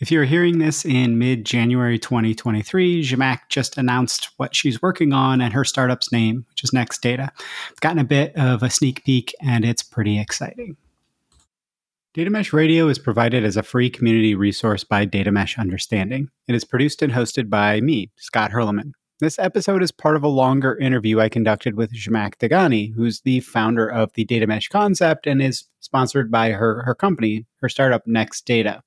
If you're hearing this in mid January 2023, Zhamak just announced what she's working on and her startup's name, which is NextData. I've gotten a bit of a sneak peek and it's pretty exciting. Data Mesh Radio is provided as a free community resource by Data Mesh Understanding. It is produced and hosted by me, Scott Hirleman. This episode is part of a longer interview I conducted with Zhamak Dehghani, who's the founder of the Data Mesh concept and is sponsored by her, her company, her startup NextData.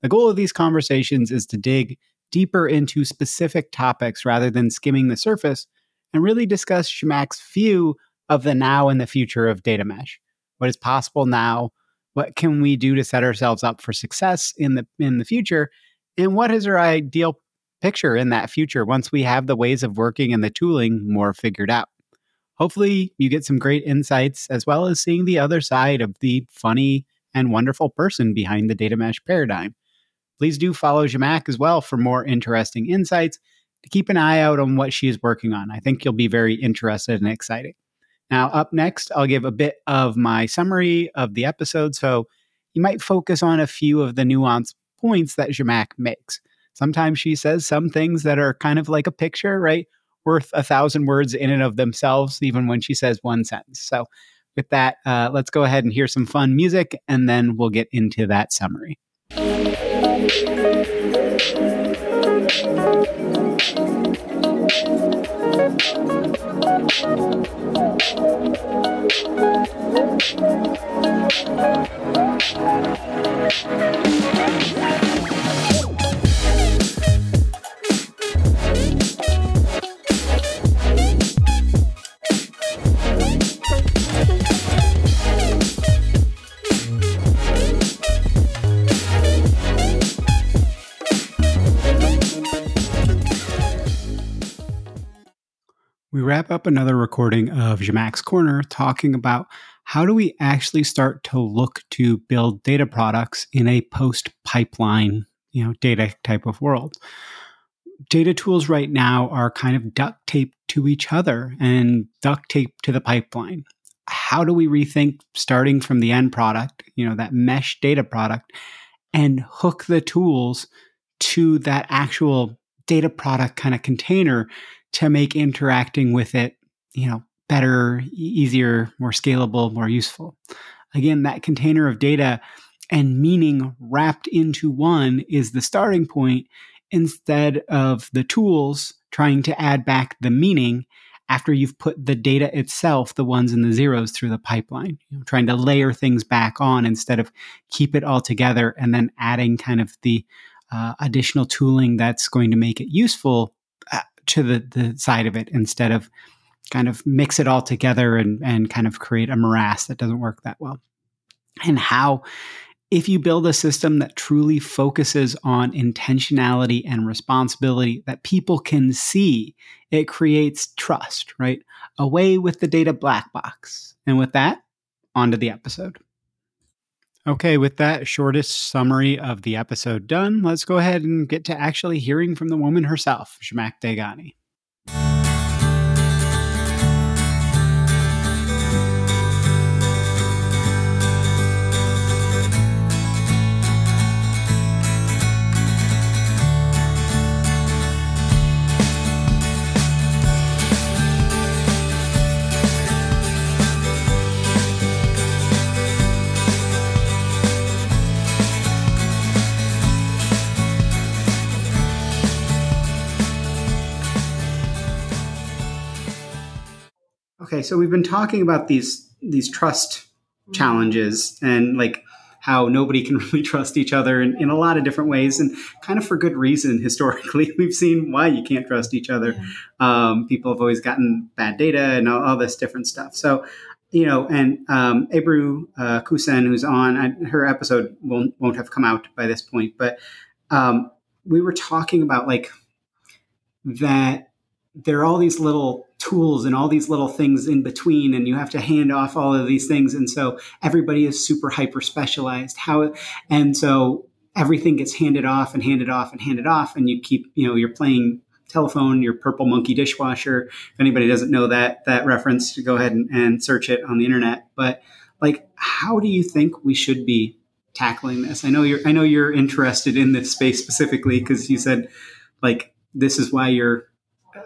The goal of these conversations is to dig deeper into specific topics rather than skimming the surface and really discuss Zhamak's view of the now and the future of data mesh. What is possible now? What can we do to set ourselves up for success in the in the future? And what is our ideal picture in that future once we have the ways of working and the tooling more figured out? Hopefully, you get some great insights as well as seeing the other side of the funny and wonderful person behind the data mesh paradigm. Please do follow Zhamak as well for more interesting insights. To keep an eye out on what she is working on. I think you'll be very interested and excited. Now, up next, I'll give a bit of my summary of the episode. So you might focus on a few of the nuanced points that Zhamak makes. Sometimes she says some things that are kind of like a picture, right? Worth a thousand words in and of themselves, even when she says one sentence. So, with that, uh, let's go ahead and hear some fun music, and then we'll get into that summary. Wrap up another recording of Zhamak's Corner talking about how do we actually start to look to build data products in a post pipeline, you know, data type of world. Data tools right now are kind of duct taped to each other and duct taped to the pipeline. How do we rethink starting from the end product, you know, that mesh data product, and hook the tools to that actual data product kind of container to make interacting with it, you know, better, easier, more scalable, more useful. Again, that container of data and meaning wrapped into one is the starting point instead of the tools trying to add back the meaning after you've put the data itself, the ones and the zeros through the pipeline, you know, trying to layer things back on instead of keep it all together and then adding kind of the uh, additional tooling that's going to make it useful to the, the side of it instead of kind of mix it all together and, and kind of create a morass that doesn't work that well. And how, if you build a system that truly focuses on intentionality and responsibility that people can see, it creates trust, right? Away with the data black box. And with that, on to the episode. Okay, with that shortest summary of the episode done, let's go ahead and get to actually hearing from the woman herself, Zhamak Dehghani. So we've been talking about these these trust mm-hmm. challenges and like how nobody can really trust each other in, in a lot of different ways and kind of for good reason historically we've seen why you can't trust each other yeah. um, people have always gotten bad data and all, all this different stuff so you know and um, Ebru uh, Cucen who's on I, her episode won't, won't have come out by this point but um, we were talking about like that there are all these little tools and all these little things in between and you have to hand off all of these things and so everybody is super hyper specialized. How and so everything gets handed off and handed off and handed off and you keep you know you're playing telephone your purple monkey dishwasher. If anybody doesn't know that that reference to go ahead and, and search it on the internet. But like how do you think we should be tackling this? I know you're I know you're interested in this space specifically because you said like this is why you're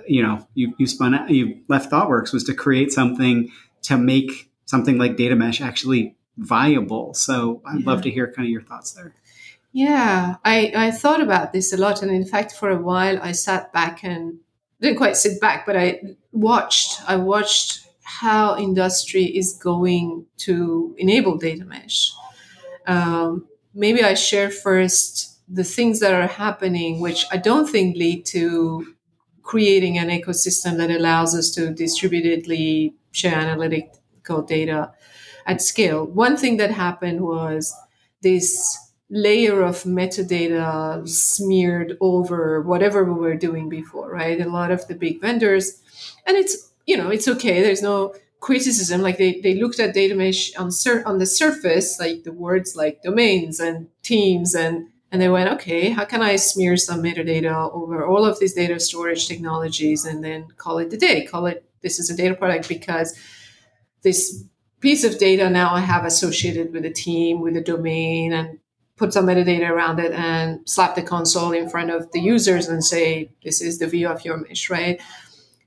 you know you you spun out, you left ThoughtWorks was to create something to make something like data mesh actually viable. So I'd yeah. love to hear kind of your thoughts there. Yeah, I, I thought about this a lot. And in fact, for a while, I sat back and didn't quite sit back, but I watched. I watched how industry is going to enable data mesh. Um, maybe I share first the things that are happening, which I don't think lead to creating an ecosystem that allows us to distributedly share analytical data at scale. One thing that happened was this layer of metadata smeared over whatever we were doing before, right? A lot of the big vendors, and it's you know it's okay. There's no criticism. Like they, they looked at data mesh on sur- on the surface, like the words like domains and teams, and and they went, okay, how can I smear some metadata over all of these data storage technologies and then call it the day? Call it this is a data product because this piece of data now I have associated with a team, with a domain, and put some metadata around it and slap the console in front of the users and say, this is the view of your mesh, right?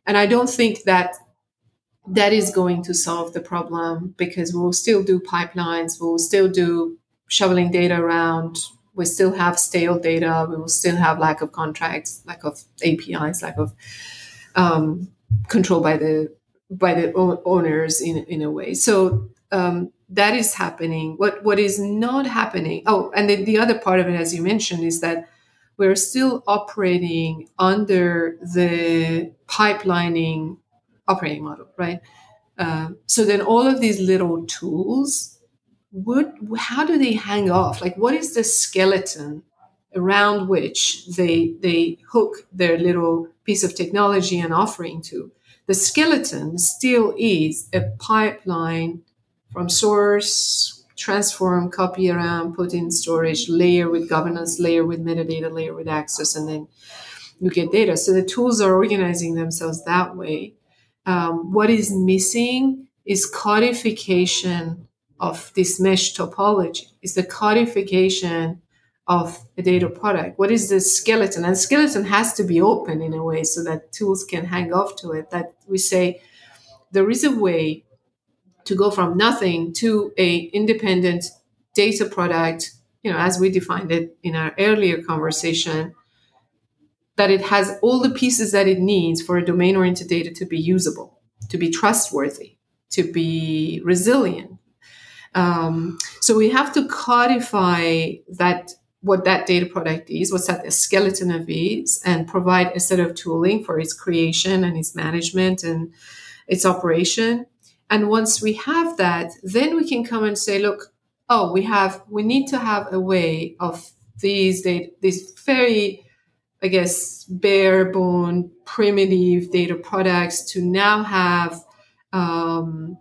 And I don't think that that is going to solve the problem because we'll still do pipelines, we'll still do shoveling data around, we still have stale data, we will still have lack of contracts, lack of APIs, lack of um, control by the by the owners in in a way. So um, that is happening. What what is not happening? Oh, and the, the other part of it, as you mentioned, is that we're still operating under the pipelining operating model, right? Uh, so then all of these little tools, what how do they hang off? Like, what is the skeleton around which they they hook their little piece of technology and offering to? The skeleton still is a pipeline from source, transform, copy around, put in storage, layer with governance, layer with metadata, layer with access, and then you get data. So the tools are organizing themselves that way. Um, what is missing is codification of this mesh topology, is the codification of a data product. What is the skeleton? And skeleton has to be open in a way so that tools can hang off to it. That we say there is a way to go from nothing to a independent data product you know as we defined it in our earlier conversation that it has all the pieces that it needs for a domain oriented data to be usable to be trustworthy to be resilient um, so we have to codify that what that data product is what's that skeleton of is and provide a set of tooling for its creation and its management and its operation. And once we have that, then we can come and say, look, oh, we have, we need to have a way of these data, these very, I guess, bare bone, primitive data products to now have um,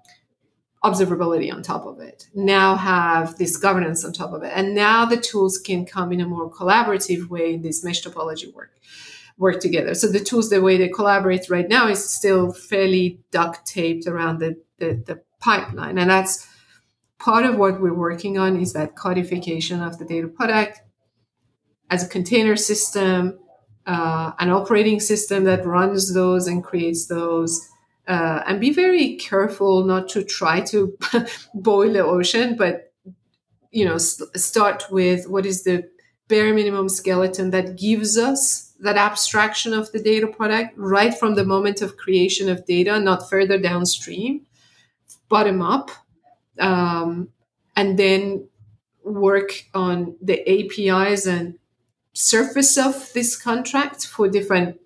observability on top of it, now have this governance on top of it. And now the tools can come in a more collaborative way in this mesh topology work work together. So the tools, the way they collaborate right now is still fairly duct taped around the, the, the pipeline. And that's part of what we're working on is that codification of the data product as a container system, uh, an operating system that runs those and creates those. Uh, and be very careful not to try to boil the ocean, but you know, st- start with what is the bare minimum skeleton that gives us that abstraction of the data product right from the moment of creation of data, not further downstream, bottom up, um, and then work on the APIs and surface of this contract for different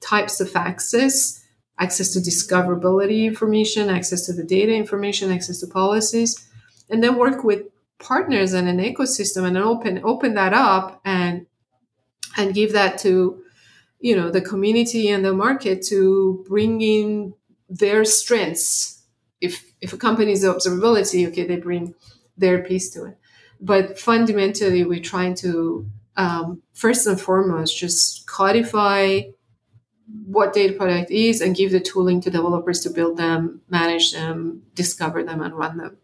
types of access access to discoverability information, access to the data information, access to policies, and then work with partners and an ecosystem and open open that up and and give that to you know the community and the market to bring in their strengths. If if a company is observability okay they bring their piece to it. But fundamentally we're trying to um, first and foremost just codify what data product is and give the tooling to developers to build them manage them discover them and run them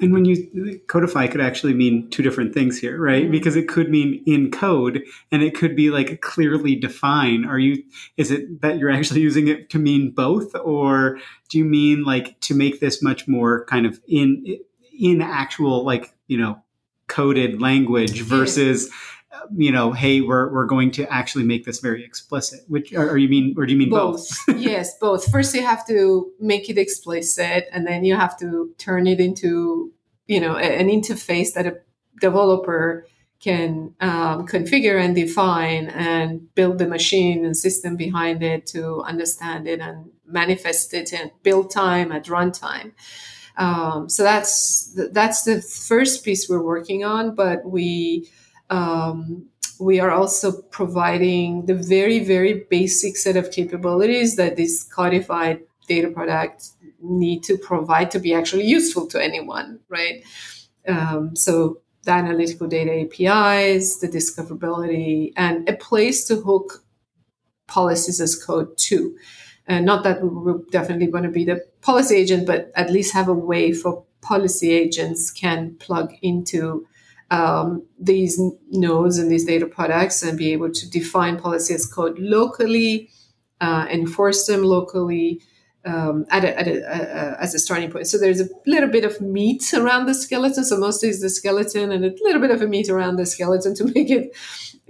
And when you codify could actually mean two different things here, right? Mm-hmm. Because it could mean in code and it could be like clearly define. Are you, is it that you're actually using it to mean both? Or do you mean like to make this much more kind of in, in actual, like, you know, coded language versus, you know, hey, we're, we're going to actually make this very explicit. Which or, or you mean, or do you mean both? both? yes, both. First, you have to make it explicit, and then you have to turn it into, you know, an interface that a developer can um, configure and define and build the machine and system behind it to understand it and manifest it in build time at runtime. Um, so that's that's the first piece we're working on, but we um, we are also providing the very, very basic set of capabilities that this codified data product need to provide to be actually useful to anyone, right? Um, so the analytical data APIs, the discoverability, and a place to hook policies as code too. And not that we're definitely going to be the policy agent, but at least have a way for policy agents can plug into um, these nodes and these data products and be able to define policy as code locally, uh, enforce them locally um, at a, at a, a, as a starting point. So there's a little bit of meat around the skeleton. So mostly is the skeleton and a little bit of a meat around the skeleton to make it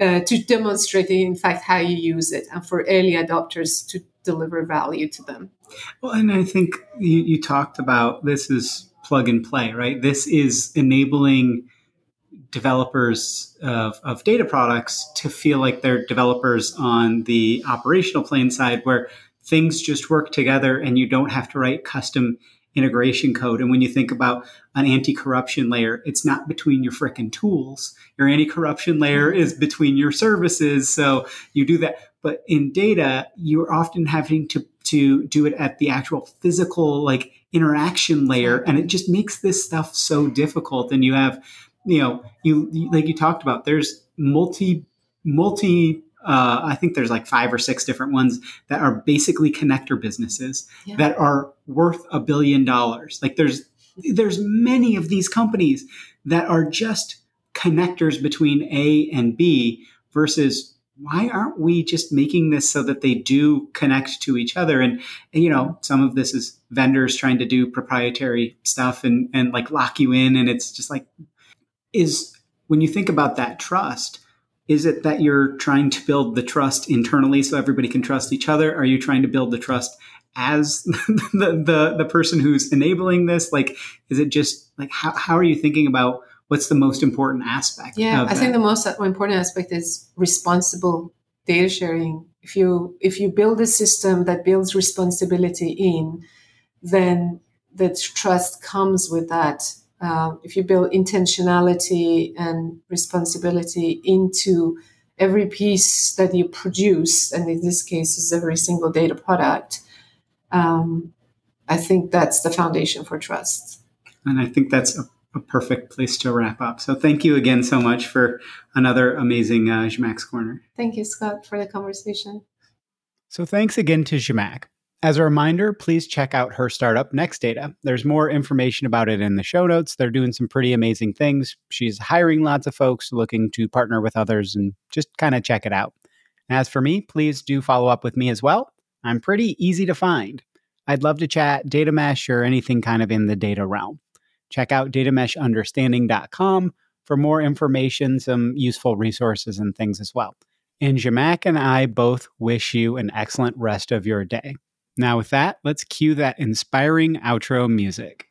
uh, to demonstrate in fact how you use it and for early adopters to deliver value to them. Well, and I think you, you talked about this is plug and play, right? This is enabling developers of, of data products to feel like they're developers on the operational plane side where things just work together and you don't have to write custom integration code. And when you think about an anti-corruption layer, it's not between your frickin' tools. Your anti-corruption layer mm-hmm. is between your services. So you do that. But in data, you're often having to, to do it at the actual physical, like interaction layer. And it just makes this stuff so difficult. And you have you know, you like you talked about. There's multi multi. Uh, I think there's like five or six different ones that are basically connector businesses yeah. that are worth a billion dollars. Like there's there's many of these companies that are just connectors between A and B versus why aren't we just making this so that they do connect to each other and, and, you know some of this is vendors trying to do proprietary stuff and and like lock you in and it's just like is when you think about that trust, is it that you're trying to build the trust internally so everybody can trust each other? Are you trying to build the trust as the, the, the person who's enabling this? Like, is it just like how, how are you thinking about what's the most important aspect? Yeah, I think the most important aspect is responsible data sharing. If you if you build a system that builds responsibility in, then the trust comes with that uh, if you build intentionality and responsibility into every piece that you produce, and in this case is every single data product, um, I think that's the foundation for trust. And I think that's a, a, perfect place to wrap up. So thank you again so much for another amazing uh, Zhamak's Corner. Thank you, Scott, for the conversation. So thanks again to Zhamak. As a reminder, please check out her startup, NextData. There's more information about it in the show notes. They're doing some pretty amazing things. She's hiring lots of folks looking to partner with others and just kind of check it out. As for me, please do follow up with me as well. I'm pretty easy to find. I'd love to chat data mesh or anything kind of in the data realm. Check out datameshunderstanding.com for more information, some useful resources and things as well. And Zhamak and I both wish you an excellent rest of your day. Now, with that, let's cue that inspiring outro music.